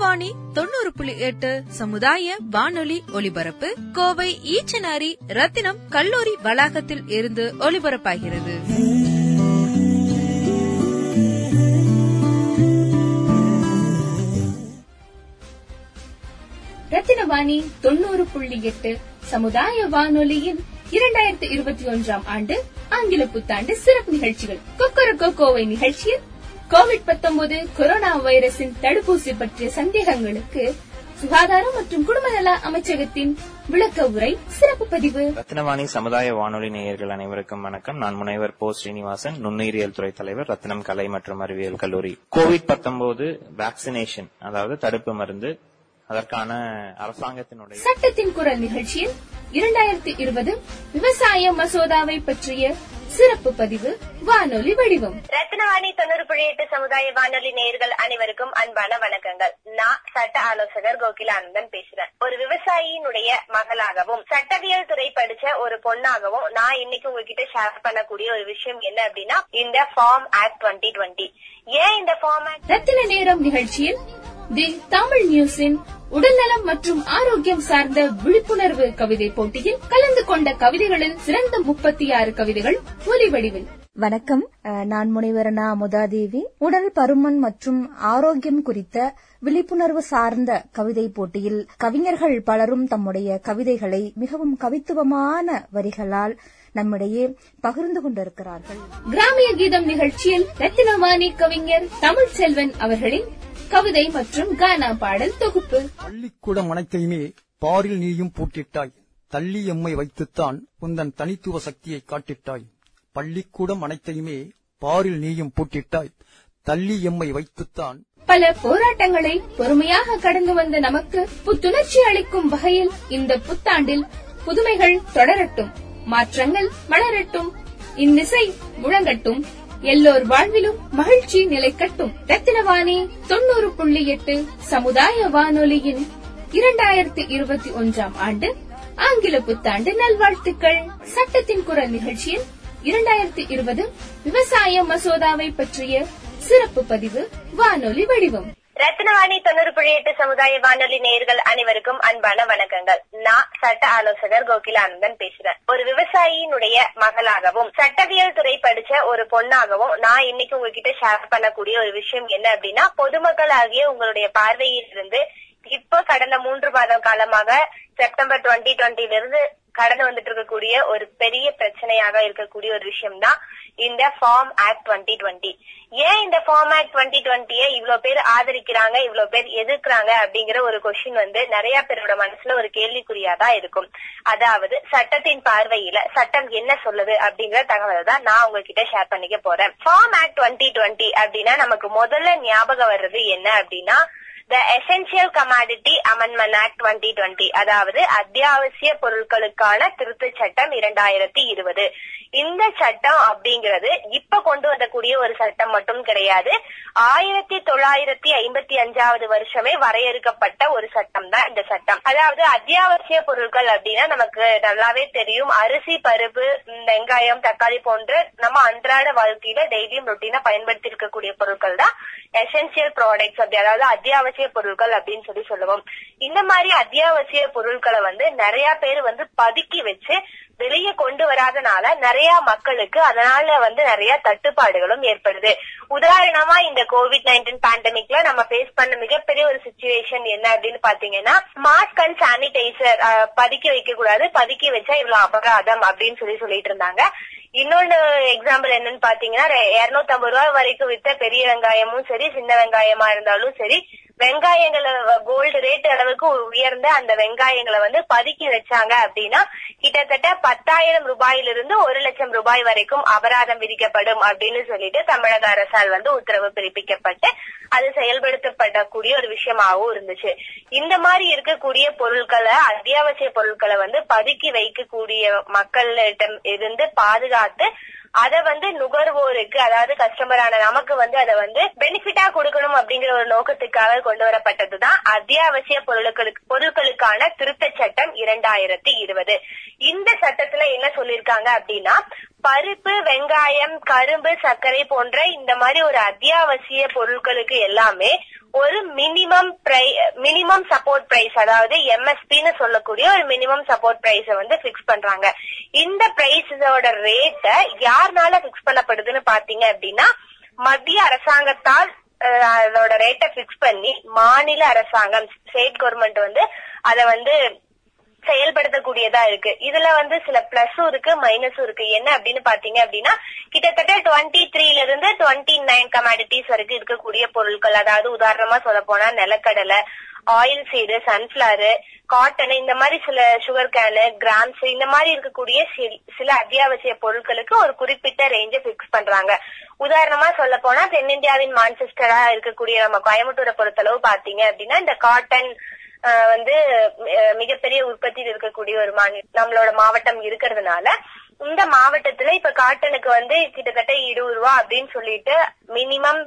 ரத்னவாணி தொண்ணூறு புள்ளி எட்டு சமுதாய வானொலி ஒலிபரப்பு கோவை ஈச்சனாரி ரத்தினம் கல்லூரி வளாகத்தில் இருந்து ஒலிபரப்பாகிறது. ரத்தினவாணி தொண்ணூறு புள்ளி எட்டு சமுதாய வானொலியின் இரண்டாயிரத்தி இருபத்தி ஒன்றாம் ஆண்டு ஆங்கில புத்தாண்டு சிறப்பு நிகழ்ச்சிகள். கொக்கர கோவை நிகழ்ச்சியில் கோவிட் 19 கொரோனா வைரஸின் தடுப்பூசி பற்றிய சந்தேகங்களுக்கு சுகாதாரம் மற்றும் குடும்பநல அமைச்சகத்தின் விளக்க உரை சிறப்பு பதிவு. ரத்னவாணி சமுதாய வானொலி நேயர்கள் அனைவருக்கும் வணக்கம். நான் முனைவர் போ ஸ்ரீனிவாசன் நுண்ணுயிரியல் துறை தலைவர் ரத்னம் கலை மற்றும் அறிவியல் கல்லூரி. கோவிட் 19 வேக்சினேஷன் அதாவது தடுப்பு மருந்து அதற்கான அரசாங்கத்தினுடைய சட்டத்தின் குரல் நிகழ்ச்சியில் இரண்டாயிரத்தி இருபது விவசாய மசோதாவை பற்றிய சிறப்பு பதிவு வானொலி வடிவம். ரத்னவாணி தொண்ணூறு புள்ளி எட்டு சமுதாய வானொலி நேயர்கள் அனைவருக்கும் அன்பான வணக்கங்கள். நான் சட்ட ஆலோசகர் கோகிலானந்தன் பேசுறேன். ஒரு விவசாயியினுடைய மகளாகவும் சட்டவியல் துறை படிச்ச ஒரு பொண்ணாகவும் நான் இன்னைக்கு உங்ககிட்ட ஷேர் பண்ணக்கூடிய ஒரு விஷயம் என்ன அப்படின்னா இந்த ஃபார்ம் ஆக்ட் டுவெண்ட்டி டுவெண்ட்டி ஏன் இந்த ஃபார்ம் ஆக்ட் ரத்தின நேரம் நிகழ்ச்சியில் தி தமிழ் நியூஸின் உடல்நலம் மற்றும் ஆரோக்கியம் சார்ந்த விழிப்புணர்வு கவிதை போட்டியில் கலந்து கொண்ட கவிதைகளில் சிறந்த முப்பத்தி ஆறு கவிதைகள் ஒலி வடிவில் வணக்கம். அஹ், நான் முனைவரனா முதாதேவி. உடல் பருமன் மற்றும் ஆரோக்கியம் குறித்த விழிப்புணர்வு சார்ந்த கவிதை போட்டியில் கவிஞர்கள் பலரும் தம்முடைய கவிதைகளை மிகவும் கவித்துவமான வரிகளால் நம்மிடையே பகிர்ந்து கொண்டிருக்கிறார்கள். கிராமிய கீதம் நிகழ்ச்சியில் ரத்தினவாணி கவிஞர் தமிழ் செல்வன் அவர்களின் கவிதை மற்றும் கானா பாடல் தொகுப்பு. பள்ளிக்கூடம் அனைத்தையுமே பாரில் நீயும் பூட்டிட்டாய். தள்ளி எம்மை வைத்துத்தான் உந்தன் தனித்துவ சக்தியை காட்டிட்டாய். பள்ளிக்கூடம் அனைத்தையுமே பாரில் நீயும் பூட்டிட்டாய். தள்ளி எம்மை வைத்துத்தான் பல போராட்டங்களை பொறுமையாக கடந்து வந்த நமக்கு புத்துணர்ச்சி அளிக்கும் வகையில் இந்த புத்தாண்டில் புதுமைகள் தொடரட்டும் மாற்றங்கள் மலரட்டும் இந்நிசை முழங்கட்டும் எல்லோர் வாழ்விலும் மகிழ்ச்சி நிலைக்கட்டும். ரத்தினவாணி தொண்ணூறு புள்ளி எட்டு சமுதாய வானொலியின் இரண்டாயிரத்தி இருபத்தி ஒன்றாம் ஆண்டு ஆங்கில புத்தாண்டு நல்வாழ்த்துக்கள். சட்டத்தின் குரல் நிகழ்ச்சியில் இரண்டாயிரத்தி இருபது விவசாய மசோதாவை பற்றிய சிறப்பு பதிவு வானொலி வடிவம். ரத்னவாணி தொண்ணூறு புள்ளி எட்டு சமுதாய வானொலி நேயர்கள் அனைவருக்கும் அன்பான வணக்கங்கள். நான் சட்ட ஆலோசகர் கோகிலானந்தன் பேசுறேன். ஒரு விவசாயியினுடைய மகளாகவும் சட்டவியல் துறை படிச்ச ஒரு பொண்ணாகவும் நான் இன்னைக்கு உங்ககிட்ட ஷேர் பண்ணக்கூடிய ஒரு விஷயம் என்ன அப்படின்னா பொதுமக்கள் ஆகிய உங்களுடைய பார்வையில் இருந்து இப்போ கடந்த மூன்று மாதம் காலமாக செப்டம்பர் டுவெண்ட்டி டுவெண்ட்டில இருந்து கடந்து வந்துட்டு இருக்கக்கூடிய ஒரு பெரிய பிரச்சனையாக இருக்கக்கூடிய ஒரு விஷயம் தான் இந்த ஃபார்ம் ஆக்ட் டுவெண்ட்டி டுவெண்ட்டி ஏன் இந்த ஃபார்ம் ஆக்ட் டுவெண்ட்டி டுவெண்ட்டிய இவ்வளவு பேர் ஆதரிக்கிறாங்க இவ்வளவு பேர் எதிர்க்கிறாங்க அப்படிங்கிற ஒரு கொஸ்டின் வந்து நிறைய பேரோட மனசுல ஒரு கேள்விக்குறியா தான் இருக்கும். அதாவது சட்டத்தின் பார்வையில சட்டம் என்ன சொல்லுது அப்படிங்கிற தகவலை தான் நான் உங்ககிட்ட ஷேர் பண்ணிக்க போறேன். ஃபார்ம் ஆக்ட் டுவெண்ட்டி டுவெண்ட்டி அப்படின்னா நமக்கு முதல்ல ஞாபகம் வர்றது என்ன அப்படின்னா the essential commodity amendment act twenty twenty அதாவது அத்தியாவசிய பொருட்களுக்கான திருத்த சட்டம் இரண்டாயிரத்தி இருபது. இந்த சட்டம் அப்படிங்கிறது இப்ப கொண்டு வரக்கூடிய ஒரு சட்டம் மட்டும் கிடையாது. ஆயிரத்தி தொள்ளாயிரத்தி ஐம்பத்தி அஞ்சாவது வருஷமே வரையறுக்கப்பட்ட ஒரு சட்டம் தான் இந்த சட்டம். அதாவது அத்தியாவசிய பொருட்கள் அப்படின்னா நமக்கு நல்லாவே தெரியும். அரிசி பருப்பு வெங்காயம் தக்காளி போன்ற நம்ம அன்றாட வாழ்க்கையில டெய்லியும் ரொட்டீனா பயன்படுத்தி இருக்கக்கூடிய பொருட்கள் தான். எசென்சியல் ப்ராடக்ட்ஸ் அப்படி அதாவது அத்தியாவசிய பொருட்கள் அப்படின்னு சொல்லி சொல்லுவோம். இந்த மாதிரி அத்தியாவசிய பொருட்களை வந்து நிறைய பேர் வந்து பதுக்கி வச்சு வெளியே கொண்டு வராதனால நிறைய மக்களுக்கு அதனால வந்து நிறைய தட்டுப்பாடுகளும் ஏற்படுது. உதாரணமா இந்த கோவிட் நைன்டீன் பேண்டமிக்ல நம்ம ஃபேஸ் பண்ண மிகப்பெரிய ஒரு சுச்சுவேஷன் என்ன அப்படின்னு பாத்தீங்கன்னா மாஸ்க் அண்ட் சானிடைசர் பதுக்கி வைக்க கூடாது பதுக்கி வச்சா இவ்வளவு அபராதம் அப்படின்னு சொல்லி சொல்லிட்டு இருந்தாங்க. இன்னொன்னு எக்ஸாம்பிள் என்னன்னு பாத்தீங்கன்னா இருநூத்தி ஐம்பது ரூபாய் வரைக்கும் வித்த பெரிய வெங்காயமும் சரி சின்ன வெங்காயமா இருந்தாலும் சரி வெங்காயங்களை கோல்டு ரேட் அளவுக்கு உயர்ந்த அந்த வெங்காயங்களை வந்து பதுக்கி வச்சாங்க அப்படின்னா கிட்டத்தட்ட பத்தாயிரம் ரூபாயிலிருந்து ஒரு லட்சம் ரூபாய் வரைக்கும் அபராதம் விதிக்கப்படும் அப்படின்னு சொல்லிட்டு தமிழக அரசால் வந்து உத்தரவு பிறப்பிக்கப்பட்டு அது செயல்படுத்தப்படக்கூடிய ஒரு விஷயமாகவும் இருந்துச்சு. இந்த மாதிரி இருக்கக்கூடிய பொருட்களை அத்தியாவசிய பொருட்களை வந்து பதுக்கி வைக்கக்கூடிய மக்களிடம் இருந்து பாதுகாத்து அத வந்து நுகர்வோருக்கு அதாவது கஸ்டமரான நமக்கு வந்து அதை வந்து பெனிஃபிட்டா கொடுக்கணும் அப்படிங்கிற ஒரு நோக்கத்துக்காக கொண்டு வரப்பட்டதுதான் அத்தியாவசிய பொருட்களுக்கு பொருட்களுக்கான திருத்த சட்டம் இரண்டாயிரத்தி இருபது. இந்த சட்டத்துல என்ன சொல்லிருக்காங்க அப்படின்னா பருப்பு வெங்காயம் கரும்பு சர்க்கரை போன்ற இந்த மாதிரி ஒரு அத்தியாவசிய பொருட்களுக்கு எல்லாமே ஒரு மினிமம் மினிமம் சப்போர்ட் பிரைஸ் அதாவது எம்எஸ்பின்னு சொல்லக்கூடிய ஒரு மினிமம் சப்போர்ட் பிரைஸ வந்து பிக்ஸ் பண்றாங்க. இந்த பிரைஸோட ரேட்டை யாருனால பிக்ஸ் பண்ணப்படுதுன்னு பாத்தீங்க அப்படின்னா மத்திய அரசாங்கத்தால் அதோட ரேட்டை பிக்ஸ் பண்ணி மாநில அரசாங்கம் ஸ்டேட் கவர்மெண்ட் வந்து அதை வந்து செயல்படுத்தக்கூடியதா இருக்கு. இதுல வந்து சில பிளஸும் இருக்கு மைனஸும் இருக்கு. என்ன அப்படின்னு பாத்தீங்க அப்படின்னா கிட்டத்தட்ட டுவெண்ட்டி த்ரீல இருந்து டுவெண்ட்டி நைன் கமாடிட்டிஸ் வரைக்கும் இருக்கக்கூடிய பொருட்கள். அதாவது உதாரணமா சொல்ல போனா நிலக்கடலை ஆயில் சீடு சன்ஃபிளவர் காட்டன் இந்த மாதிரி சில சுகர் கேனு கிராம்ஸ் இந்த மாதிரி இருக்கக்கூடிய சில அத்தியாவசிய பொருட்களுக்கு ஒரு குறிப்பிட்ட ரேஞ்ச பிக்ஸ் பண்றாங்க. உதாரணமா சொல்ல போனா தென்னிந்தியாவின் மான்செஸ்டரா இருக்கக்கூடிய நம்ம கோயம்புத்தூரை பொறுத்தளவு பாத்தீங்க அப்படின்னா இந்த காட்டன் வந்து மிகப்பெரிய உற்பத்தியில் இருக்கக்கூடிய ஒரு மாநிலம் நம்மளோட மாவட்டம் இருக்கிறதுனால இந்த மாவட்டத்துல இப்ப காட்டனுக்கு வந்து கிட்டத்தட்ட இருபது ரூபா அப்படின்னு சொல்லிட்டு மினிமம்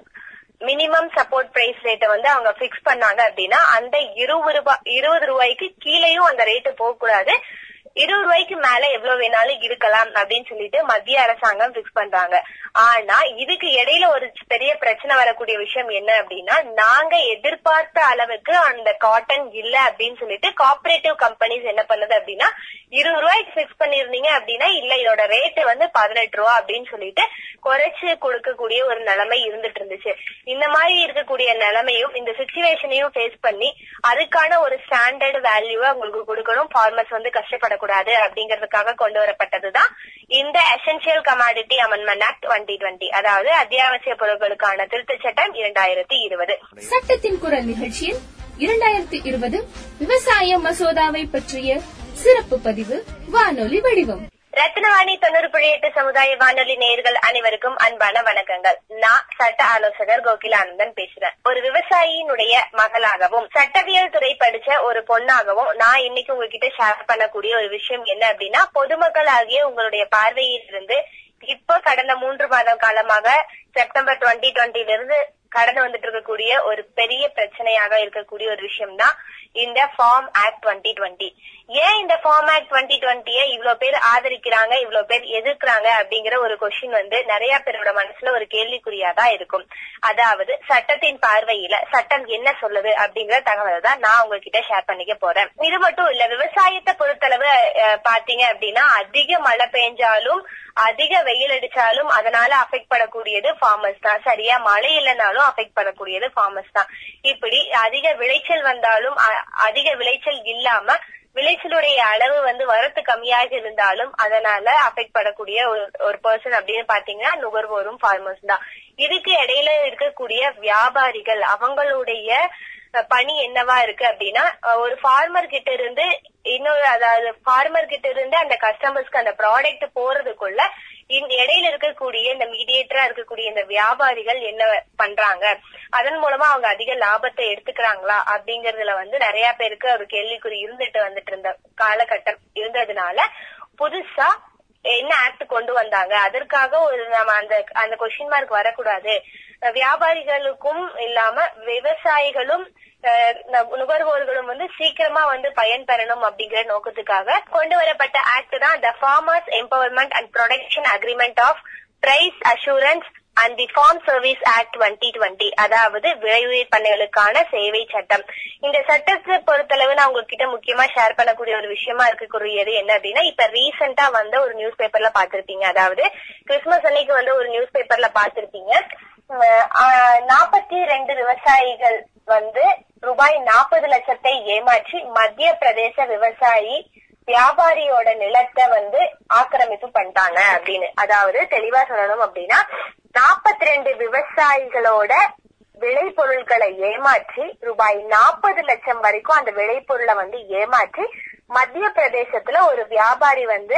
மினிமம் சப்போர்ட் பிரைஸ் ரேட்டை வந்து அவங்க பிக்ஸ் பண்ணாங்க அப்படின்னா அந்த இருபது ரூபாய் இருபது ரூபாய்க்கு கீழேயும் அந்த ரேட்டு போக கூடாது இருபது ரூபாய்க்கு மேல எவ்வளவு வேணாலும் இருக்கலாம் அப்படின்னு சொல்லிட்டு மத்திய அரசாங்கம் பிக்ஸ் பண்றாங்க. ஆனா இதுக்கு இடையில ஒரு பெரிய பிரச்சனை வரக்கூடிய விஷயம் என்ன அப்படின்னா நாங்க எதிர்பார்த்த அளவுக்கு அந்த காட்டன் இல்ல அப்படின்னு சொல்லிட்டு காப்பரேட்டிவ் கம்பெனிஸ் என்ன பண்ணுது அப்படின்னா இருபது ரூபாய்க்கு பிக்ஸ் பண்ணிருந்தீங்க அப்படின்னா இல்ல இதோட ரேட்டு வந்து பதினெட்டு ரூபா அப்படின்னு சொல்லிட்டு குறைச்சு கொடுக்கக்கூடிய ஒரு நிலைமை இருந்துட்டு இருந்துச்சு. இந்த மாதிரி இருக்கக்கூடிய நிலைமையும் இந்த சுச்சுவேஷனையும் ஃபேஸ் பண்ணி அதுக்கான ஒரு ஸ்டாண்டர்ட் வேல்யூவை உங்களுக்கு கொடுக்கணும். ஃபார்மர்ஸ் வந்து கஷ்டப்படக்கூடாது. கூடாது அப்படிங்கறதுக்காக கொண்டு வரப்பட்டதுதான் இந்த essential commodity amendment act twenty twenty அதாவது அத்தியாவசிய பொருட்களுக்கான திருத்தச் சட்டம் இரண்டாயிரத்தி இருபது. சட்டத்தின் குரல் நிகழ்ச்சியில் இரண்டாயிரத்தி இருபது விவசாய மசோதாவை பற்றிய சிறப்பு பதிவு வானொலி வடிவம். ரத்னவாணி தொண்ணூறு புள்ளி எட்டு சமுதாய வானொலி நேயர்கள் அனைவருக்கும் அன்பான வணக்கங்கள். நான் சட்ட ஆலோசகர் கோகிலானந்தன் பேசுறேன். ஒரு விவசாயியினுடைய மகளாகவும் சட்டவியல் துறை படிச்ச ஒரு பொண்ணாகவும் நான் இன்னைக்கு உங்ககிட்ட ஷேர் பண்ணக்கூடிய ஒரு விஷயம் என்ன அப்படின்னா பொதுமக்கள் ஆகிய உங்களுடைய பார்வையில் இருந்து இப்போ கடந்த மூன்று மாத காலமாக செப்டம்பர் டுவெண்ட்டி டுவெண்ட்டில இருந்து கடந்து வந்துட்டு இருக்கக்கூடிய ஒரு பெரிய பிரச்சனையாக இருக்கக்கூடிய ஒரு விஷயம் தான் இந்த ஃபார்ம் ஆக்ட் டுவெண்ட்டி டுவெண்ட்டி ஏன் இந்த ஃபார்ம் ஆக்ட் டுவெண்ட்டி டுவெண்ட்டிய இவ்வளவு பேர் ஆதரிக்கிறாங்க இவ்வளவு பேர் எதிர்க்கிறாங்க அப்படிங்கிற ஒரு கொஸ்டின் வந்து நிறைய பேரோட மனசுல ஒரு கேள்விக்குறியாதான் இருக்கும். அதாவது சட்டத்தின் பார்வையில சட்டம் என்ன சொல்லுது அப்படிங்கிற தகவல் தான் நான் உங்ககிட்ட ஷேர் பண்ணிக்க போறேன். இது மட்டும் இல்ல விவசாயத்தை பொறுத்தளவு பாத்தீங்க அப்படின்னா அதிக மழை பெஞ்சாலும் அதிக வெயில் அடிச்சாலும் அதனால அஃபெக்ட் பண்ணக்கூடியது ஃபார்மர்ஸ் தான். சரியா மழை இல்லைனாலும் அஃபெக்ட் பண்ணக்கூடியது ஃபார்மர்ஸ் தான். இப்படி அதிக விளைச்சல் வந்தாலும் அதிக விளைச்சல் இல்லாம விளைச்சலுடைய அளவு வந்து வரத்து கம்மியாக இருந்தாலும் அதனால அஃபெக்ட் பண்ணக்கூடிய ஒரு ஒரு பர்சன் அப்படின்னு பாத்தீங்கன்னா நுகர்வோரும் ஃபார்மர்ஸ் தான். இதுக்கு இடையில இருக்கக்கூடிய வியாபாரிகள் அவங்களுடைய பணி என்னவா இருக்கு அப்படின்னா ஒரு ஃபார்மர் கிட்ட இருந்து இன்னொரு அதாவது ஃபார்மர் கிட்ட இருந்து அந்த கஸ்டமர்ஸ்க்கு அந்த ப்ராடக்ட் போறதுக்குள்ள இடையில இருக்கக்கூடிய இந்த மீடியேட்டரா இருக்கக்கூடிய இந்த வியாபாரிகள் என்ன பண்றாங்க? அதன் மூலமா அவங்க அதிக லாபத்தை எடுத்துக்கிறாங்களா? அப்படிங்கறதுல வந்து நிறைய பேருக்கு ஒரு கேள்விக்குறி இருந்துட்டு வந்துட்டு இருந்த காலகட்டம் இருந்ததுனால புதுசா என்ன ஆக்ட் கொண்டு வந்தாங்க? அதற்காக ஒரு நம்ம அந்த அந்த கொஸ்டின் மார்க் வரக்கூடாது. வியாபாரிகளுக்கும் இல்லாம விவசாயிகளும் நுகர்வோர்களும் வந்து சீக்கிரமா வந்து பயன்பெறணும் அப்படிங்கிற நோக்கத்துக்காக கொண்டு வரப்பட்ட ஆக்ட் தான் the farmers empowerment and production agreement of price assurance and the farm service act twenty twenty அதாவது விளைவுயிர் பண்ணைகளுக்கான சேவை சட்டம். இந்த சட்டத்தை பொறுத்தளவு நான் உங்ககிட்ட முக்கியமா ஷேர் பண்ணக்கூடிய ஒரு விஷயமா இருக்கக்கூடியது என்ன அப்படின்னா இப்ப ரீசெண்டா வந்த ஒரு நியூஸ் பேப்பர்ல பாத்திருப்பீங்க அதாவது கிறிஸ்துமஸ் அன்னைக்கு வந்து ஒரு நியூஸ் பேப்பர்ல பாத்திருப்பீங்க நாற்பத்தி ரெண்டு விவசாயிகள் வந்து ரூபாய் நாற்பது லட்சத்தை ஏமாற்றி மத்திய பிரதேச விவசாயி வியாபாரியோட நிலத்தை வந்து ஆக்கிரமிப்பு பண்ணிட்டாங்க அப்படின்னு. அதாவது தெளிவா சொல்லணும் அப்படின்னா நாற்பத்தி ரெண்டு விவசாயிகளோட விளைபொருட்களை ஏமாற்றி ரூபாய் நாற்பது லட்சம் வரைக்கும் அந்த விளைபொருளை வந்து ஏமாற்றி மத்திய பிரதேசத்துல ஒரு வியாபாரி வந்து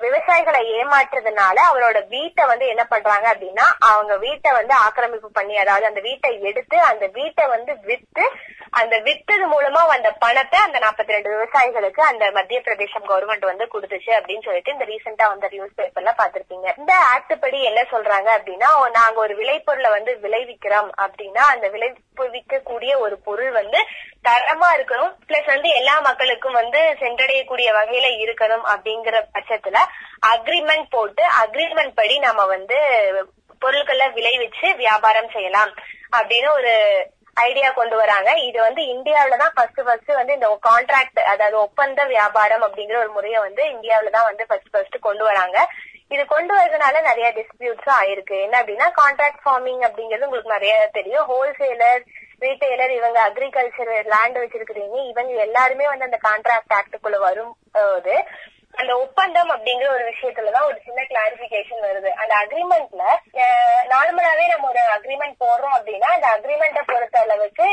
விவசாயிகளை ஏமாற்றுறதுனால அவரோட வீட்டை வந்து என்ன பண்றாங்க அப்படின்னா அவங்க வீட்டை வந்து ஆக்கிரமிப்பு பண்ணி அதாவது அந்த வீட்டை எடுத்து அந்த வீட்டை வந்து வித்து அந்த வித்தது மூலமா வந்த பணத்தை அந்த 42 ரெண்டு விவசாயிகளுக்கு அந்த மத்திய பிரதேசம் கவர்மெண்ட் வந்து கொடுத்துச்சு அப்படின்னு சொல்லிட்டு இந்த ரீசெண்டா வந்த நியூஸ் பேப்பர்ல பாத்திருப்பீங்க இந்த ஆக்ட் படி என்ன சொல்றாங்க அப்படின்னா நாங்க ஒரு விளைபொருளை வந்து விளைவிக்கிறோம். அப்படின்னா அந்த விளைவிக்கக்கூடிய ஒரு பொருள் வந்து தரமா இருக்கணும். பிளஸ் வந்து எல்லா மக்களுக்கும் வந்து சென்றடையக்கூடிய வகையில இருக்கணும் அப்படிங்கிற பட்சத்துல அக்ரிமெண்ட் போட்டு அக்ரிமெண்ட் படி நம்ம வந்து பொருட்களை விளைவிச்சு வியாபாரம் செய்யலாம் அப்படின்னு ஒரு ஐடியா கொண்டு வராங்க. இது வந்து இந்தியாவில தான் ஃபர்ஸ்ட் ஃபர்ஸ்ட் வந்து இந்த கான்ட்ராக்ட் அதாவது ஒப்பந்த வியாபாரம் அப்படிங்கிற ஒரு முறையை வந்து இந்தியாவில தான் வந்து ஃபர்ஸ்ட் ஃபர்ஸ்ட் கொண்டு வராங்க. இது கொண்டு வரதுனால நிறைய டிஸ்பியூட்ஸும் ஆயிருக்கு என்ன அப்படின்னா கான்ட்ராக்ட் ஃபார்மிங் அப்படிங்கிறது உங்களுக்கு நிறைய தெரியும். ஹோல்சேலர் ரீட்டைலர் இவங்க அக்ரிகல்ச்சர் லேண்ட் வச்சிருக்கிறீங்க இவங்க எல்லாருமே வந்து அந்த கான்ட்ராக்ட் ஆக்டுக்குள்ள வரும் போது அந்த ஒப்பந்தம் அப்படிங்கிற ஒரு விஷயத்துலதான் ஒரு சின்ன கிளாரிபிகேஷன் வருது. அந்த அக்ரிமெண்ட்ல நார்மலாவே நம்ம ஒரு அக்ரிமெண்ட் போடுறோம் அப்படின்னா அந்த அக்ரிமெண்ட்டை பொறுத்த அளவுக்கு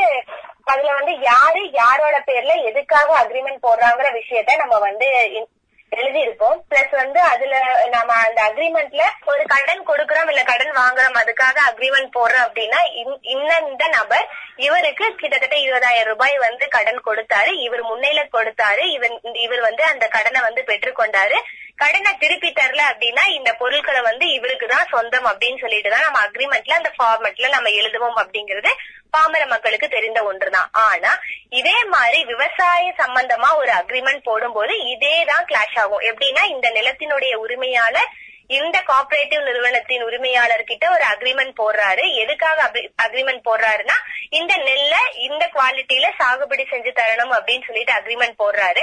அதுல வந்து யாரு யாரோட பேர்ல எதுக்காக அக்ரிமெண்ட் போடுறாங்கிற விஷயத்த நம்ம வந்து எழுதியிருப்போம். பிளஸ் வந்து அதுல நம்ம அந்த அக்ரிமெண்ட்ல ஒரு கடன் கொடுக்கறோம் இல்ல கடன் வாங்குறோம் அதுக்காக அக்ரிமெண்ட் போடுறோம் அப்படின்னா இந்த- இந்த நபர் இவருக்கு கிட்டத்தட்ட இருபதாயிரம் ரூபாய் வந்து கடன் கொடுத்தாரு. இவர் முன்னையில கொடுத்தாரு. இவர் இவர் வந்து அந்த கடனை வந்து பெற்றுக்கொண்டாரு கடனை திருப்பி தரல அப்படின்னா இந்த பொருட்களை வந்து இவருக்கு தான் சொந்தம் அப்படின்னு சொல்லிட்டு தான் நம்ம அக்ரிமெண்ட்ல அந்த ஃபார்மெட்ல நம்ம எழுதுவோம் அப்படிங்கறது பாமர மக்களுக்கு தெரிந்த ஒன்றுதான். ஆனா இதே மாதிரி விவசாய சம்பந்தமா ஒரு அக்ரிமெண்ட் போடும்போது இதே தான் கிளாஷ் ஆகும். எப்படின்னா இந்த நிலத்தினுடைய உரிமையாளர் இந்த கோஆபரேட்டிவ் நிறுவனத்தின் உரிமையாளர் கிட்ட ஒரு அக்ரிமெண்ட் போடுறாரு. எதுக்காக அக்ரிமெண்ட் போடுறாருன்னா இந்த நெல்லை இந்த குவாலிட்டியில சாகுபடி செஞ்சு தரணும் அப்படின்னு சொல்லிட்டு அக்ரிமெண்ட் போடுறாரு.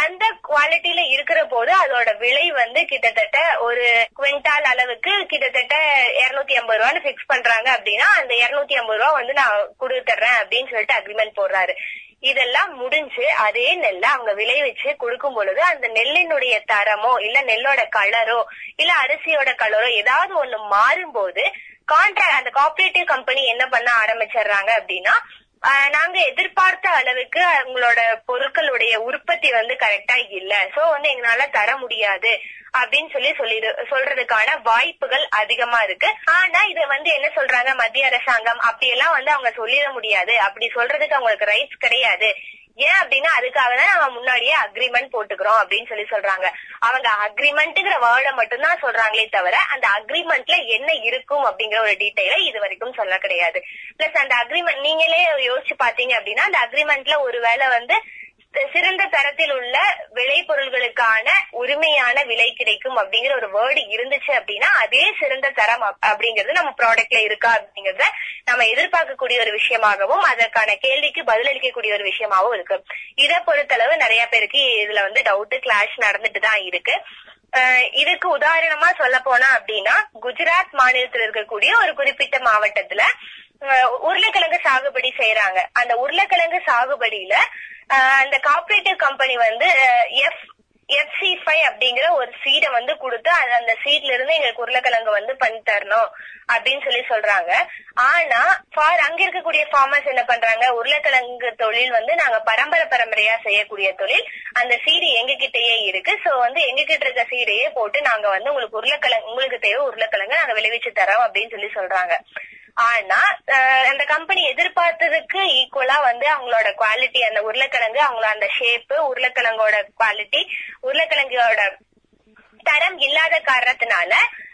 அந்த குவாலிட்டியில இருக்கிற போது அதோட விலை வந்து கிட்டத்தட்ட ஒரு குவிண்டால் அளவுக்கு கிட்டத்தட்ட இருநூத்தி ஐம்பது ரூபான்னு பிக்ஸ் பண்றாங்க அப்படின்னா அந்த இருநூத்தி ஐம்பது ரூபா வந்து நான் கொடுத்துறேன் அப்படின்னு சொல்லிட்டு அக்ரிமெண்ட் போடுறாரு. இதெல்லாம் முடிஞ்சு அதே நெல்லை அவங்க விளைவிச்சு கொடுக்கும் பொழுது அந்த நெல்லினுடைய தரமோ இல்ல நெல்லோட கலரோ இல்ல அரிசியோட கலரோ ஏதாவது ஒண்ணு மாறும்போது கான்ட்ராக்ட் அந்த கோஆபரேட்டிவ் கம்பெனி என்ன பண்ண ஆரம்பிச்சிடுறாங்க அப்படின்னா நாங்க எதிர்பார்த்த அளவுக்கு உங்களோட பொருட்களுடைய உற்பத்தி வந்து கரெக்டா இல்ல. சோ வந்து எங்களால தர முடியாது அப்படின்னு சொல்லி சொல்லி சொல்றதுக்கான வாய்ப்புகள் அதிகமா இருக்கு. ஆனா இத வந்து என்ன சொல்றாங்க மத்திய அரசாங்கம்? அப்படியெல்லாம் வந்து அவங்க சொல்லிட முடியாது. அப்படி சொல்றதுக்கு அவங்களுக்கு ரைட்ஸ் கிடையாது. ஏன் அப்படின்னா அதுக்காக தான் நம்ம முன்னாடியே அக்ரிமெண்ட் போட்டுக்கிறோம் அப்படின்னு சொல்லி சொல்றாங்க. அவங்க அக்ரிமெண்ட்ங்கிற வேர்டை மட்டும்தான் சொல்றாங்களே தவிர அந்த அக்ரிமெண்ட்ல என்ன இருக்கும் அப்படிங்கிற ஒரு டீட்டெயில இது வரைக்கும் சொல்ல கிடையாது. பிளஸ் அந்த அக்ரிமெண்ட் நீங்களே யோசிச்சு பாத்தீங்க அப்படின்னா அந்த அக்ரிமெண்ட்ல ஒருவேளை வந்து சிறந்த தரத்தில் உள்ள விளைபொருள்களுக்கான உரிமையான விலை கிடைக்கும் அப்படிங்கிற ஒரு வேர்டு இருந்துச்சு அப்படின்னா அதே சிறந்த தரம் அப்படிங்கறது அப்படிங்கிறது நம்ம ப்ராடக்ட்ல இருக்கா அப்படிங்கறத நம்ம எதிர்பார்க்கக்கூடிய ஒரு விஷயமாகவும் அதற்கான கேள்விக்கு பதிலளிக்கக்கூடிய ஒரு விஷயமாவும் இருக்கு. இதை பொறுத்தளவு நிறைய பேருக்கு இதுல வந்து டவுட் கிளாஷ் நடந்துட்டு தான் இருக்கு. இதுக்கு உதாரணமா சொல்ல போனா அப்படின்னா குஜராத் மாநிலத்தில் இருக்கக்கூடிய ஒரு குறிப்பிட்ட மாவட்டத்துல உருளைக்கிழங்கு சாகுபடி செய்யறாங்க அந்த உருளைக்கிழங்கு சாகுபடியில அந்த காப்பரேட்டிவ் கம்பெனி வந்து எஃப் எஃப்சி ஃபைவ் அப்படிங்கிற ஒரு சீடை வந்து கொடுத்து அது அந்த சீட்ல இருந்து எங்களுக்கு உருளைக்கிழங்கு வந்து பண்ணி தரணும் அப்படின்னு சொல்லி சொல்றாங்க. ஆனா ஃபார் அங்க இருக்கக்கூடிய ஃபார்மர்ஸ் என்ன பண்றாங்க? உருளைக்கிழங்கு தொழில் வந்து நாங்க பரம்பரை பரம்பரையா செய்யக்கூடிய தொழில். அந்த சீடு எங்க கிட்டயே இருக்கு. சோ வந்து எங்க கிட்ட இருக்க சீடையே போட்டு நாங்க வந்து உங்களுக்கு உருளைக்கிழங்கு உங்களுக்கு தேவை உருளைக்கிழங்கு நாங்க விளைவிச்சு தரோம் அப்படின்னு சொல்லி சொல்றாங்க. ஆனா அந்த கம்பெனி எதிர்பார்த்ததுக்கு ஈக்குவலா வந்து அவங்களோட குவாலிட்டி அந்த உருளைக்கிழங்கு அவங்களோட அந்த ஷேப்பு உருளைக்கிழங்கோட குவாலிட்டி உருளைக்கிழங்கோட தரம் இல்லாத காரணத்தினால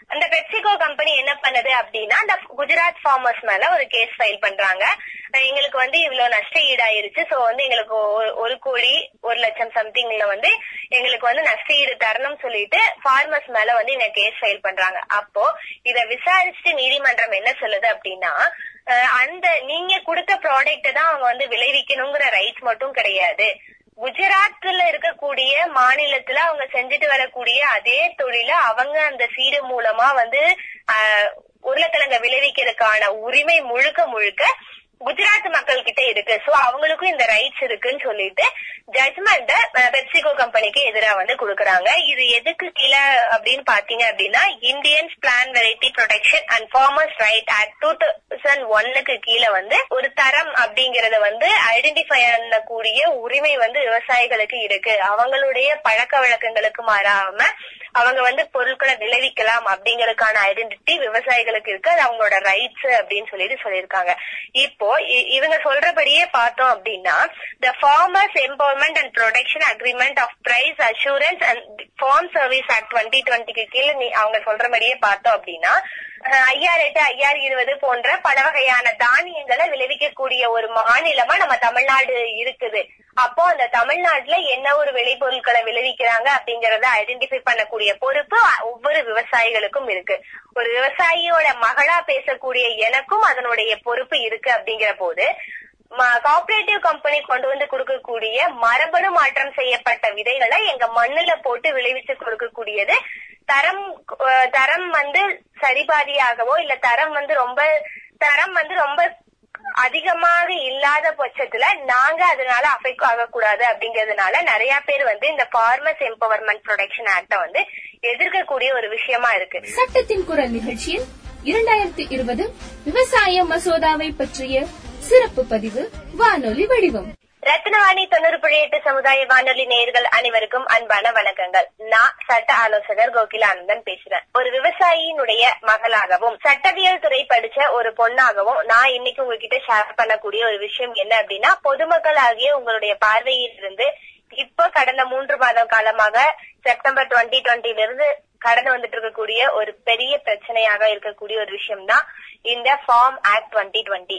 அந்த பெப்சிகோ கம்பெனி என்ன பண்ணுது அப்படின்னா அந்த குஜராத் ஃபார்மர்ஸ் மேல ஒரு கேஸ் ஃபைல் பண்றாங்க. எங்களுக்கு வந்து இவ்வளவு நஷ்ட ஈடாயிருச்சு. சோ வந்து எங்களுக்கு ஒரு- ஒரு கோடி ஒரு லட்சம் சம்திங்ல வந்து எங்களுக்கு வந்து நஷ்ட ஈடு தரணும்னு சொல்லிட்டு ஃபார்மர்ஸ் மேல வந்து இந்த கேஸ் ஃபைல் பண்றாங்க. அப்போ இத விசாரிச்சுட்டு நீதிமன்றம் என்ன சொல்லுது அப்படின்னா அந்த நீங்க கொடுத்த ப்ராடக்ட் தான் அவங்க வந்து விளைவிக்கணுங்கிற ரைட்ஸ் மட்டும் கிடையாது. குஜராத்ல இருக்கக்கூடிய மாநிலத்துல அவங்க செஞ்சுட்டு வரக்கூடிய அதே தொழில அவங்க அந்த சீடு மூலமா வந்து ஆஹ், உருளைக்கிழங்க விளைவிக்கிறதுக்கான உரிமை முழுக்க முழுக்க குஜராத் மக்கள் கிட்ட இருக்கு. சோ அவங்களுக்கும் இந்த ரைட்ஸ் இருக்குன்னு சொல்லிட்டு ஜட்மெண்ட பெப்சிகோ கம்பெனிக்கு எதிரா வந்து கொடுக்கறாங்க. இது எதுக்கு கீழே அப்படின்னு பாத்தீங்க அப்படின்னா Indians plant variety protection and farmers right act two thousand ஒன்னுக்கு கீழே வந்து ஒரு தரம் அப்படிங்கறத வந்து ஐடென்டிஃபை பண்ணக்கூடிய உரிமை வந்து விவசாயிகளுக்கு இருக்கு. அவங்களுடைய பழக்க வழக்கங்களுக்கு மாறாம அவங்க வந்து பொருட்களை விளைவிக்கலாம் அப்படிங்கறதுக்கான ஐடென்டிட்டி விவசாயிகளுக்கு இருக்கு. அது அவங்களோட ரைட்ஸ் அப்படின்னு சொல்லிட்டு சொல்லியிருக்காங்க. இப்போ இவங்க சொல்றபடியே பார்த்தோம் அப்படின்னா the farmers empowerment and protection agreement of price assurance and farm service act twenty டுவெண்ட்டிக்கு கீழே நீ- அவங்க சொல்றபடியே பார்த்தோம் அப்படின்னா அஹ், ஐயாறு எட்டு ஐயாறு இருபது போன்ற பல வகையான தானியங்களை விளைவிக்கக்கூடிய ஒரு மாநிலமா நம்ம தமிழ்நாடு இருக்குது. அப்போ அந்த தமிழ்நாட்டுல என்ன ஒரு விளைபொருட்களை விளைவிக்கிறாங்க அப்படிங்கறத ஐடென்டிஃபை பண்ணக்கூடிய பொறுப்பு ஒவ்வொரு விவசாயிகளுக்கும் இருக்கு. ஒரு விவசாயியோட மகளா பேசக்கூடிய எனக்கும் அதனுடைய பொறுப்பு இருக்கு அப்படிங்கிற போது கோஆபரேட்டிவ் கம்பெனி கொண்டு வந்து கொடுக்கக்கூடிய மரபணு மாற்றம் செய்யப்பட்ட விதைகளை எங்க மண்ணுல போட்டு விளைவிச்சு கொடுக்கக்கூடியது. தரம் தரம் வந்து சரிபாதியாகவோ இல்ல தரம் வந்து ரொம்ப தரம் வந்து ரொம்ப அதிகமாக இல்லாத பட்சத்துல நாங்க அதனால அஃபெக்ட் ஆகக்கூடாது அப்படிங்கறதுனால நிறைய பேர் வந்து இந்த ஃபார்மர்ஸ் எம்பவர்மெண்ட் ப்ரொடக்ஷன் ஆக்ட வந்து எதிர்க்கக்கூடிய ஒரு விஷயமா இருக்கு. சட்டத்தின் குரல் நிகழ்ச்சியில் இரண்டாயிரத்தி இருபது விவசாய மசோதாவை பற்றிய சிறப்பு பதிவு வானொலி வடிவம். ரத்னவாணி தொண்ணூறு புள்ளி எட்டு சமுதாய வானொலி நேயர்கள் அனைவருக்கும் அன்பான வணக்கங்கள். நான் சட்ட ஆலோசகர் கோகிலானந்தன் பேசுறேன். ஒரு விவசாயியினுடைய மகளாகவும் சட்டவியல் துறை படிச்ச ஒரு பொண்ணாகவும் நான் இன்னைக்கு உங்ககிட்ட ஷேர் பண்ணக்கூடிய ஒரு விஷயம் என்ன அப்படின்னா பொதுமக்கள் ஆகிய உங்களுடைய பார்வையில் இருந்து இப்போ கடந்த மூன்று மாத காலமாக செப்டம்பர் டுவெண்ட்டி டுவெண்ட்டில இருந்து கடந்து வந்துட்டு இருக்கக்கூடிய ஒரு பெரிய பிரச்சனையாக இருக்கக்கூடிய ஒரு விஷயம் தான் இந்த ஃபார்ம் ஆக்ட் டுவெண்ட்டி டுவெண்ட்டி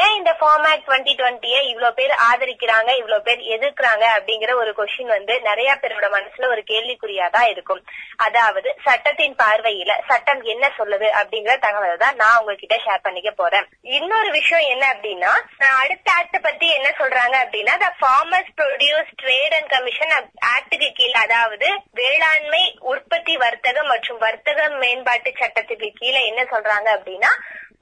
ஏன் இந்த ஃபார்ம் ஆக்ட் டுவெண்ட்டி டுவெண்ட்டிய இவ்வளவு பேர் ஆதரிக்கிறாங்க இவ்வளவு பேர் எதிர்க்கிறாங்க அப்படிங்கிற ஒரு கொஸ்டின் வந்து நிறைய பேரோட மனசுல ஒரு கேள்விக்குறியா தான் இருக்கும். அதாவது சட்டத்தின் பார்வையில சட்டம் என்ன சொல்லுது அப்படிங்கிற தகவலை தான் நான் உங்ககிட்ட ஷேர் பண்ணிக்க போறேன். இன்னொரு விஷயம் என்ன அப்படின்னா அடுத்த ஆக்ட் பத்தி என்ன சொல்றாங்க அப்படின்னா the farmers produce trade and commission ஆக்டுக்கு கீழ் அதாவது வேளாண்மை உற்பத்தி வர்த்தகம் மற்றும் வர்த்தக மேம்பாட்டு சட்டத்துக்கு கீழே என்ன சொல்றாங்க அப்படின்னா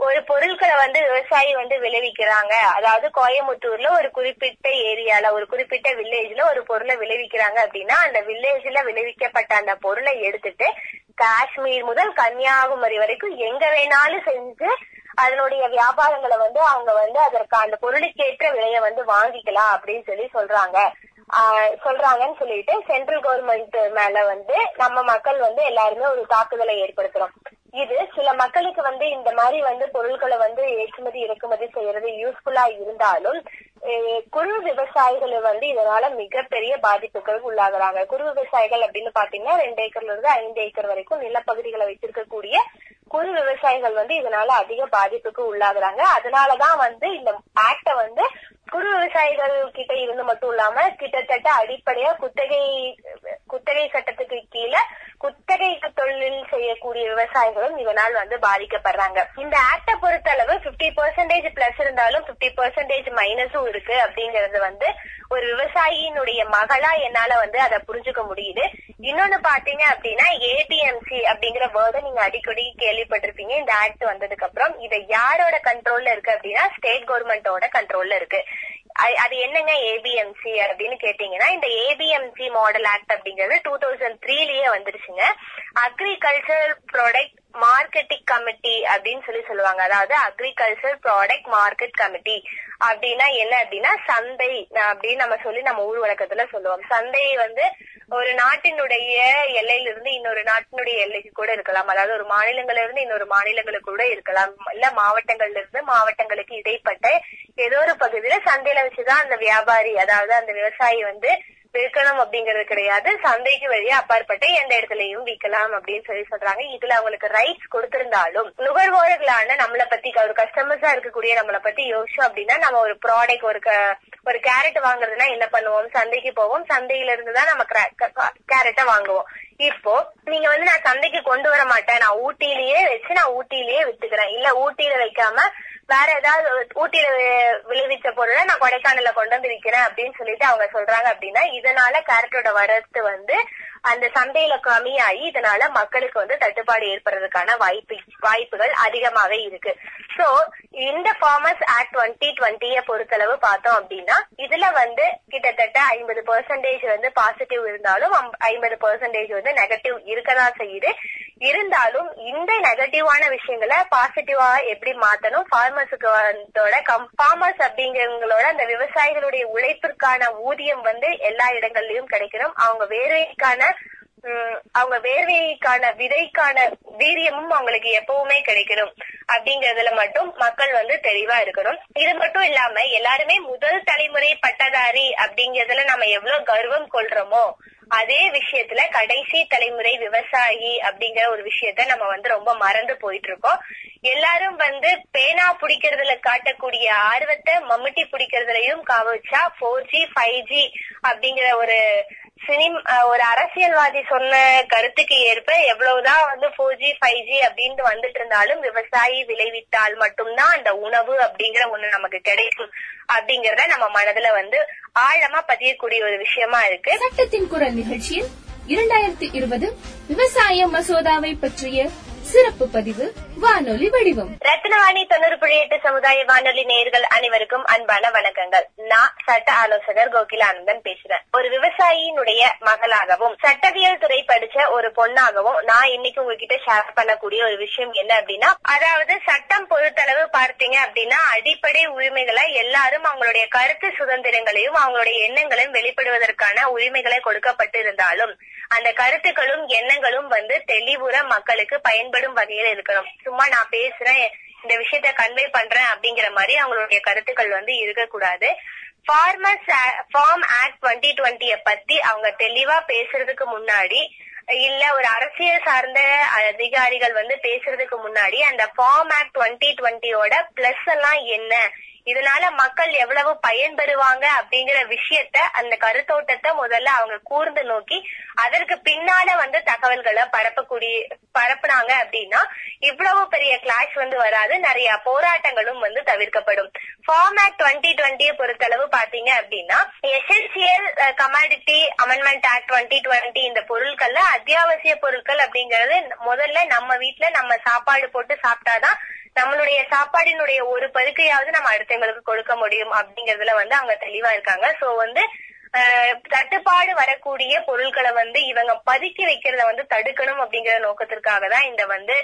ஒரு பொருட்களை வந்து விவசாயி வந்து விளைவிக்கிறாங்க. அதாவது கோயம்புத்தூர்ல ஒரு குறிப்பிட்ட ஏரியால ஒரு குறிப்பிட்ட வில்லேஜ்ல ஒரு பொருளை விளைவிக்கிறாங்க அப்படின்னா அந்த வில்லேஜ்ல விளைவிக்கப்பட்ட அந்த பொருளை எடுத்துட்டு காஷ்மீர் முதல் கன்னியாகுமரி வரைக்கும் எங்க வேணாலும் செஞ்சு அதனுடைய வியாபாரங்களை வந்து அவங்க வந்து அதற்கு அந்த பொருளுக்கேற்ற விலையை வந்து வாங்கிக்கலாம் அப்படின்னு சொல்லி சொல்றாங்க. சொல்றாங்கன்னு சொல்லிட்டு சென்ட்ரல் கவர்மெண்ட் மேல வந்து நம்ம மக்கள் வந்து எல்லாருமே ஒரு தாக்குதலை ஏற்படுத்துறோம். இது சில மக்களுக்கு வந்து இந்த மாதிரி வந்து பொருட்களை வந்து ஏற்றுமதி இறக்குமதி செய்யறது யூஸ்ஃபுல்லா இருந்தாலும் குறு விவசாயிகள் வந்து இதனால மிகப்பெரிய பாதிப்புகளுக்கு உள்ளாகுறாங்க. குறு விவசாயிகள் அப்படின்னு பாத்தீங்கன்னா ரெண்டு ஏக்கர்ல இருந்து ஐந்து ஏக்கர் வரைக்கும் நிலப்பகுதிகளை வச்சிருக்கக்கூடிய குறு விவசாயிகள் வந்து இதனால அதிக பாதிப்புக்கு உள்ளாகுறாங்க. அதனாலதான் வந்து இந்த ஆக்ட வந்து குறு விவசாயிகள் கிட்ட இருந்து மட்டும் இல்லாம கிட்டத்தட்ட அடிப்படையா குத்தகை குத்தகை சட்டத்துக்கு கீழே குத்தகை தொழில் செய்யக்கூடிய விவசாயிகளும் இதனால் வந்து பாதிக்கப்படுறாங்க. இந்த ஆக்டை பொறுத்த அளவு பிப்டி பெர்சன்டேஜ் பிளஸ் இருந்தாலும் 50% பெர்சன்டேஜ் மைனஸும் இருக்கு அப்படிங்கறது வந்து ஒரு விவசாயியினுடைய மகளா என்னால வந்து அதை புரிஞ்சுக்க முடியுது. இன்னொன்னு பாத்தீங்க அப்படின்னா ஏடிஎம்சி அப்படிங்கிற வேர்டை நீங்க அடிக்கடி கேள்விப்பட்டிருப்பீங்க. இந்த ஆக்ட் வந்ததுக்கு அப்புறம் இது யாரோட கண்ட்ரோல்ல இருக்கு அப்படின்னா ஸ்டேட் கவர்மெண்டோட கண்ட்ரோல்ல இருக்கு. அது என்னங்க ஏபிஎம்சி அப்படின்னு கேட்டீங்கன்னா இந்த ஏபிஎம்சி மாடல் ஆக்ட் அப்படிங்கிறது டூ தௌசண்ட் த்ரீலயே வந்துருச்சுங்க. அக்ரிகல்ச்சர் ப்ராடக்ட் மார்க்கெட்டிங் கமிட்டி அப்படின்னு சொல்லி சொல்லுவாங்க. அதாவது அக்ரிகல்ச்சர் ப்ராடக்ட் மார்க்கெட் கமிட்டி அப்படின்னா என்ன அப்படின்னா சந்தை அப்படின்னு நம்ம சொல்லி நம்ம ஊர் வழக்கத்துல சொல்லுவோம். சந்தை வந்து ஒரு நாட்டினுடைய எல்லையிலிருந்து இன்னொரு நாட்டினுடைய எல்லைக்கு கூட இருக்கலாம். அதாவது ஒரு மாநிலங்கள்ல இருந்து இன்னொரு மாநிலங்களுக்கு கூட இருக்கலாம். இல்ல மாவட்டங்கள்ல இருந்து மாவட்டங்களுக்கு இடைப்பட்ட ஏதோ ஒரு பகுதியில சந்தையில வச்சுதான் அந்த வியாபாரி அதாவது அந்த விவசாயி வந்து விற்கணும் அப்படிங்கறது கிடையாது. சந்தைக்கு வெளியே அப்பாற்பட்டு எந்த இடத்துலயும் விற்கலாம் அப்படின்னு சொல்லி சொல்றாங்க. இதுல அவங்களுக்கு ரைட்ஸ் கொடுத்திருந்தாலும் நுகர்வோர்களான நம்மளை பத்தி ஒரு கஸ்டமர்ஸா இருக்கக்கூடிய நம்மளை பத்தி யோசிச்சோம் அப்படின்னா நம்ம ஒரு ப்ராடக்ட் ஒரு ஒரு கேரட் வாங்குறதுன்னா என்ன பண்ணுவோம்? சந்தைக்கு போவோம். சந்தையில இருந்து தான் நம்ம கேரட்டை வாங்குவோம். இப்போ நீங்க வந்து நான் சந்தைக்கு கொண்டு வர மாட்டேன். நான் ஊட்டியிலேயே வச்சு நான் ஊட்டியிலேயே வித்துக்கிறேன். இல்ல ஊட்டியில வைக்காம வேற ஏதாவது ஊட்டியில விளைவிச்ச பொருளை நான் கொடைக்கானல்ல கொண்டு வந்து விக்கிறேன் அப்படின்னு சொல்லிட்டு அவங்க சொல்றாங்க அப்படின்னா இதனால கேரட்டோட வரத்து வந்து அந்த சந்தையில கம்மியாகி இதனால மக்களுக்கு வந்து தட்டுப்பாடு ஏற்படுறதுக்கான வாய்ப்பு வாய்ப்புகள் அதிகமாவே இருக்கு. சோ இந்த ஃபார்மர்ஸ் ஆக்ட் டுவெண்ட்டி டுவெண்ட்டிய பொறுத்தளவு பார்த்தோம் அப்படின்னா இதுல வந்து கிட்டத்தட்ட ஐம்பது பெர்சன்டேஜ் வந்து பாசிட்டிவ் இருந்தாலும் ஐம்பது பெர்சன்டேஜ் வந்து நெகட்டிவ் இருக்கதான் செய்யுது. இருந்தாலும் இந்த நெகட்டிவான விஷயங்களை பாசிட்டிவா எப்படி மாத்தணும்? ஃபார்மர்ஸுக்கு ஃபார்மர்ஸ் அப்படிங்கிறவங்களோட அந்த விவசாயிகளுடைய உழைப்பிற்கான ஊதியம் வந்து எல்லா இடங்கள்லயும் கிடைக்கணும். அவங்க வேர்வைக்கான உம், அவங்க வேர்வைக்கான விதைக்கான வீரியமும் அவங்களுக்கு எப்பவுமே கிடைக்கணும். அப்படிங்கறதுல மட்டும் மக்கள் வந்து தெளிவா இருக்கணும். இது மட்டும் இல்லாம எல்லாருமே முதல் தலைமுறை பட்டதாரி அப்படிங்கறதுல நம்ம எவ்வளவு கர்வம் கொள்றோமோ அதே விஷயத்துல கடைசி தலைமுறை விவசாயி அப்படிங்கிற ஒரு விஷயத்த நம்ம வந்து ரொம்ப மறந்து போயிட்டு இருக்கோம் எல்லாரும் வந்து பேனா பிடிக்கிறதுல காட்டக்கூடிய ஆர்வத்தை மம்முட்டி பிடிக்கிறதுலயும் காவச்சா போர் ஜி ஃபைவ் ஜி அப்படிங்கிற ஒரு சினிம் ஒரு அரசியல்வாதி சொன்ன கருத்துக்கு ஏற்ப எவ்வளவுதான் வந்து ஃபோர் ஜி ஃபைவ் ஜி அப்படின்னு வந்துட்டு இருந்தாலும் விவசாயி விளைவித்தால் மட்டும்தான் அந்த உணவு அப்படிங்கிற ஒண்ணு நமக்கு கிடைக்கும் அப்படிங்கறத நம்ம மனதுல வந்து ஆழமா பதியக்கூடிய ஒரு விஷயமா இருக்கு. சட்டத்தின் குரல் நிகழ்ச்சியில் இரண்டாயிரத்தி இருபது விவசாய மசோதாவை பற்றிய சிறப்பு பதிவு வானொலி வடிவம். ரத்னவாணி தொண்ணூறு புள்ளி எட்டு சமுதாய வானொலி நேயர்கள் அனைவருக்கும் அன்பான வணக்கங்கள். நான் சட்ட ஆலோசகர் கோகிலானந்தன் பேசுறேன். ஒரு விவசாயியினுடைய மகளாகவும் சட்டவியல் துறை படிச்ச ஒரு பொண்ணாகவும் நான் இன்னைக்கு உங்ககிட்ட ஷேர் பண்ணக்கூடிய ஒரு விஷயம் என்ன அப்படின்னா அதாவது சட்டம் பொறுத்தளவு பார்த்தீங்க அப்படின்னா அடிப்படை உரிமைகளை எல்லாரும் அவங்களுடைய கருத்து சுதந்திரங்களையும் அவங்களுடைய எண்ணங்களையும் வெளிப்படுவதற்கான உரிமைகளை கொடுக்கப்பட்டு இருந்தாலும் அந்த கருத்துக்களும் எண்ணங்களும் வந்து தெளிவுற மக்களுக்கு பயன்படும் வகையில் இருக்கணும். சும்மா நான் பேசுறேன் இந்த விஷயத்த கன்வே பண்றேன் அப்படிங்கிற மாதிரி அவங்களுடைய கருத்துக்கள் வந்து இருக்கக்கூடாது. ஃபார்மர்ஸ் ஃபார்ம் ஆக்ட் டுவெண்ட்டி டுவெண்ட்டிய பத்தி அவங்க தெளிவா பேசுறதுக்கு முன்னாடி இல்ல ஒரு அரசியல் சார்ந்த அதிகாரிகள் வந்து பேசுறதுக்கு முன்னாடி அந்த ஃபார்ம் ஆக்ட் டுவெண்ட்டி டுவெண்ட்டியோட பிளஸ் எல்லாம் என்ன? இதனால மக்கள் எவ்வளவு பயன்பெறுவாங்க அப்படிங்கிற விஷயத்த அந்த கருத்தோட்டத்தை முதல்ல அவங்க கூர்ந்து நோக்கி அதற்கு பின்னால வந்து தகவல்களை பரப்பக்கூடிய பரப்புனாங்க அப்படின்னா இவ்வளவு பெரிய கிளாஷ் வந்து வராது. நிறைய போராட்டங்களும் வந்து தவிர்க்கப்படும். ஃபார்ம் ஆக்ட் டுவெண்ட்டி டுவெண்ட்டியை பொறுத்தளவு பாத்தீங்க அப்படின்னா essential commodity amendment act twenty twenty இந்த பொருட்கள்ல அத்தியாவசிய பொருட்கள் அப்படிங்கறது முதல்ல நம்ம வீட்டுல நம்ம சாப்பாடு போட்டு சாப்பிட்டாதான் நம்மளுடைய சாப்பாடினுடைய ஒரு பருக்கையாவது நம்ம அடுத்தவங்களுக்கு கொடுக்க முடியும் அப்படிங்கறதுல வந்து அவங்க தெளிவா இருக்காங்க. சோ வந்து தட்டுப்பாடு வரக்கூடிய பொருட்களை வந்து இவங்க பதுக்கி வைக்கிறத வந்து தடுக்கணும் அப்படிங்கிற நோக்கத்திற்காக தான் இந்த வந்து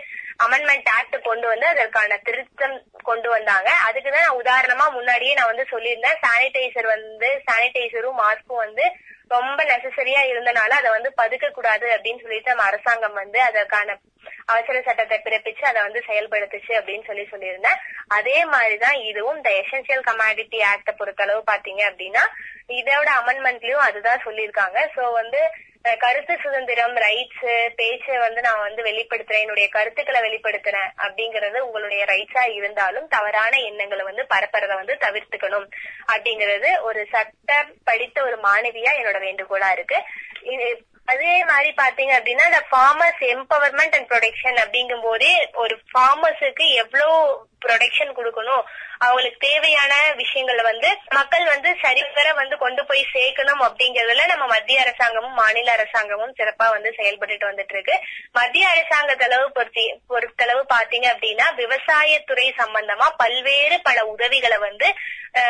அமெண்ட்மெண்ட் ஆக்ட் கொண்டு வந்து அதற்கான திருத்தம் கொண்டு வந்தாங்க. அதுக்குதான் நான் உதாரணமா முன்னாடியே நான் வந்து சொல்லியிருந்தேன். சானிடைசர் வந்து சானிடைசரும் மாஸ்கும் வந்து ரொம்ப நெசசரியா இருந்தனால அதை வந்து பதுக்க கூடாது அப்படின்னு சொல்லிட்டு நம்ம அரசாங்கம் வந்து அதற்கான அவசர சட்டத்தை பிறப்பிச்சு அதை வந்து செயல்படுத்துச்சு அப்படின்னு சொல்லி சொல்லியிருந்தேன். அதே மாதிரிதான் இதுவும் இந்த எசென்சியல் கமாடிட்டி ஆக்ட பொறுத்தளவு பாத்தீங்க அப்படின்னா இதோட அமெண்ட்மெண்ட்லயும் அதுதான் சொல்லியிருக்காங்க. சோ வந்து கருத்து சுதந்திரம் ரைட்ஸ் பேச்சை வந்து நான் வந்து வெளிப்படுத்துறேன் என்னுடைய கருத்துக்களை வெளிப்படுத்துறேன் அப்படிங்கறது உங்களுடைய ரைட்ஸா இருந்தாலும் தவறான எண்ணங்களை வந்து பரப்புறத வந்து தவிர்த்துக்கணும் அப்படிங்கறது ஒரு சட்டம் படித்த ஒரு மாணவியா என்னோட வேண்டுகோளா இருக்கு. இது அதே மாதிரி பாத்தீங்க அப்படின்னா இந்த ஃபார்மர்ஸ் எம்பவர்மெண்ட் அண்ட் ப்ரொடெக்ஷன் அப்படிங்கும் போதே ஒரு ஃபார்மர்ஸுக்கு எவ்வளவு ப்ரொடெக்ஷன் கொடுக்கணும் அவங்களுக்கு தேவையான விஷயங்களை வந்து மக்கள் வந்து சரிவர வந்து கொண்டு போய் சேர்க்கணும் அப்படிங்கறதுல நம்ம மத்திய அரசாங்கமும் மாநில அரசாங்கமும் சிறப்பா வந்து செயல்பட்டுட்டு வந்துட்டு இருக்கு மத்திய அரசாங்கத்தளவு பொறுத்தி பொறுத்தளவு பாத்தீங்க அப்படின்னா விவசாயத்துறை சம்பந்தமா பல்வேறு பல உதவிகளை வந்து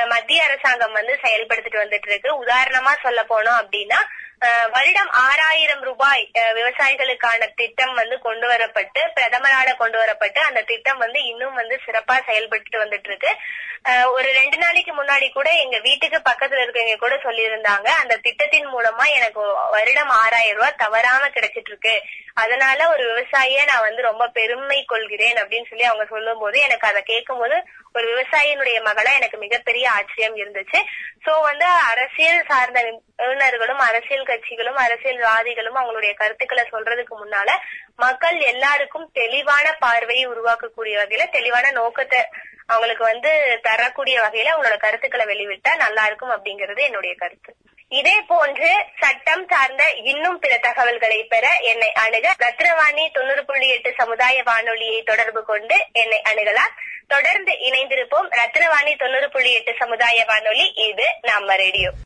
மத்திய அரசாங்கம் வந்து செயல்படுத்திட்டு வந்துட்டு இருக்கு உதாரணமா சொல்ல போனோம் அப்படின்னா வருடம் ஆறாயிரம் ரூபாய் அஹ், விவசாயிகளுக்கான திட்டம் வந்து கொண்டு வரப்பட்டு பிரதமரால கொண்டு வரப்பட்டு அந்த திட்டம் வந்து இன்னும் வந்து சிறப்பா செயல்பட்டு வந்துட்டு இருக்கு ஒரு ரெண்டு நாளைக்கு முன்னாடி கூட எங்க வீட்டுக்கு பக்கத்துல இருக்கவங்க கூட சொல்லியிருந்தாங்க. அந்த திட்டத்தின் மூலமா எனக்கு வருடம் ஆறாயிரம் ரூபாய் தவறாம கிடைச்சிட்டு இருக்கு அதனால ஒரு விவசாயிய நான் வந்து ரொம்ப பெருமை கொள்கிறேன் அப்படின்னு சொல்லி அவங்க சொல்லும் போது எனக்கு அதை கேட்கும் போது ஒரு விவசாயியினுடைய மகளா எனக்கு மிகப்பெரிய ஆச்சரியம் இருந்துச்சு. சோ வந்து அரசியல் சார்ந்த நிபுணர்களும் அரசியல் கட்சிகளும் அரசியல்வாதிகளும் அவங்களுடைய கருத்துக்களை சொல்றதுக்கு முன்னால மக்கள் எல்லாருக்கும் தெளிவான பார்வையை உருவாக்கக்கூடிய வகையில தெளிவான நோக்கத்தை அவங்களுக்கு வந்து தரக்கூடிய வகையில அவங்களோட கருத்துக்களை வெளிவிட்டா நல்லா இருக்கும் அப்படிங்கறது என்னுடைய கருத்து. இதே போன்று சட்டம் சார்ந்த இன்னும் பிற தகவல்களை பெற என்னை அணுக ரத்னவாணி தொண்ணூறு புள்ளி எட்டு சமுதாய வானொலியை தொடர்பு கொண்டு என்னை அணுகலாம். தொடர்ந்து இணைந்திருப்போம். ரத்னவாணி தொண்ணூறு புள்ளி எட்டு சமுதாய வானொலி. இது நம்ம ரேடியோ.